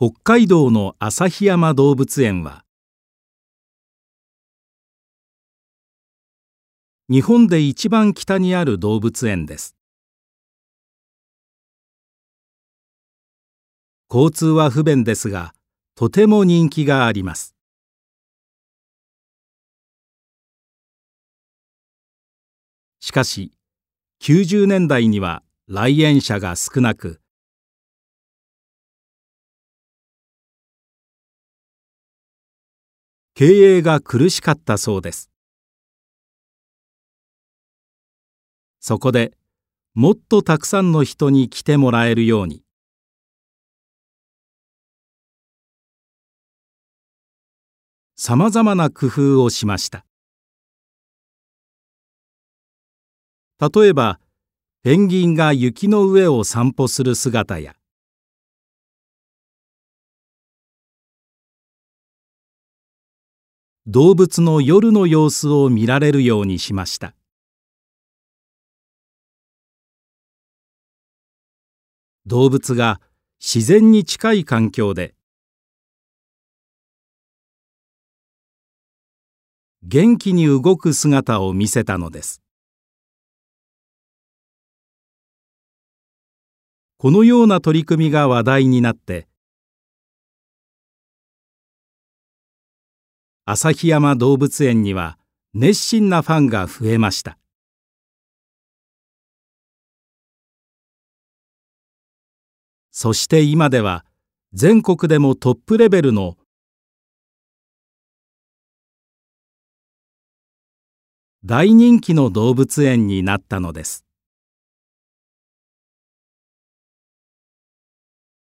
北海道の旭山動物園は日本で一番北にある動物園です。交通は不便ですがとても人気があります。しかし90年代には来園者が少なく経営が苦しかったそうです。そこでもっとたくさんの人に来てもらえるように。さまざまな工夫をしました。例えばペンギンが雪の上を散歩する姿や動物の夜の様子を見られるようにしました。動物が自然に近い環境で元気に動く姿を見せたのです。このような取り組みが話題になって旭山動物園には熱心なファンが増えました。そして今では全国でもトップレベルの大人気の動物園になったのです。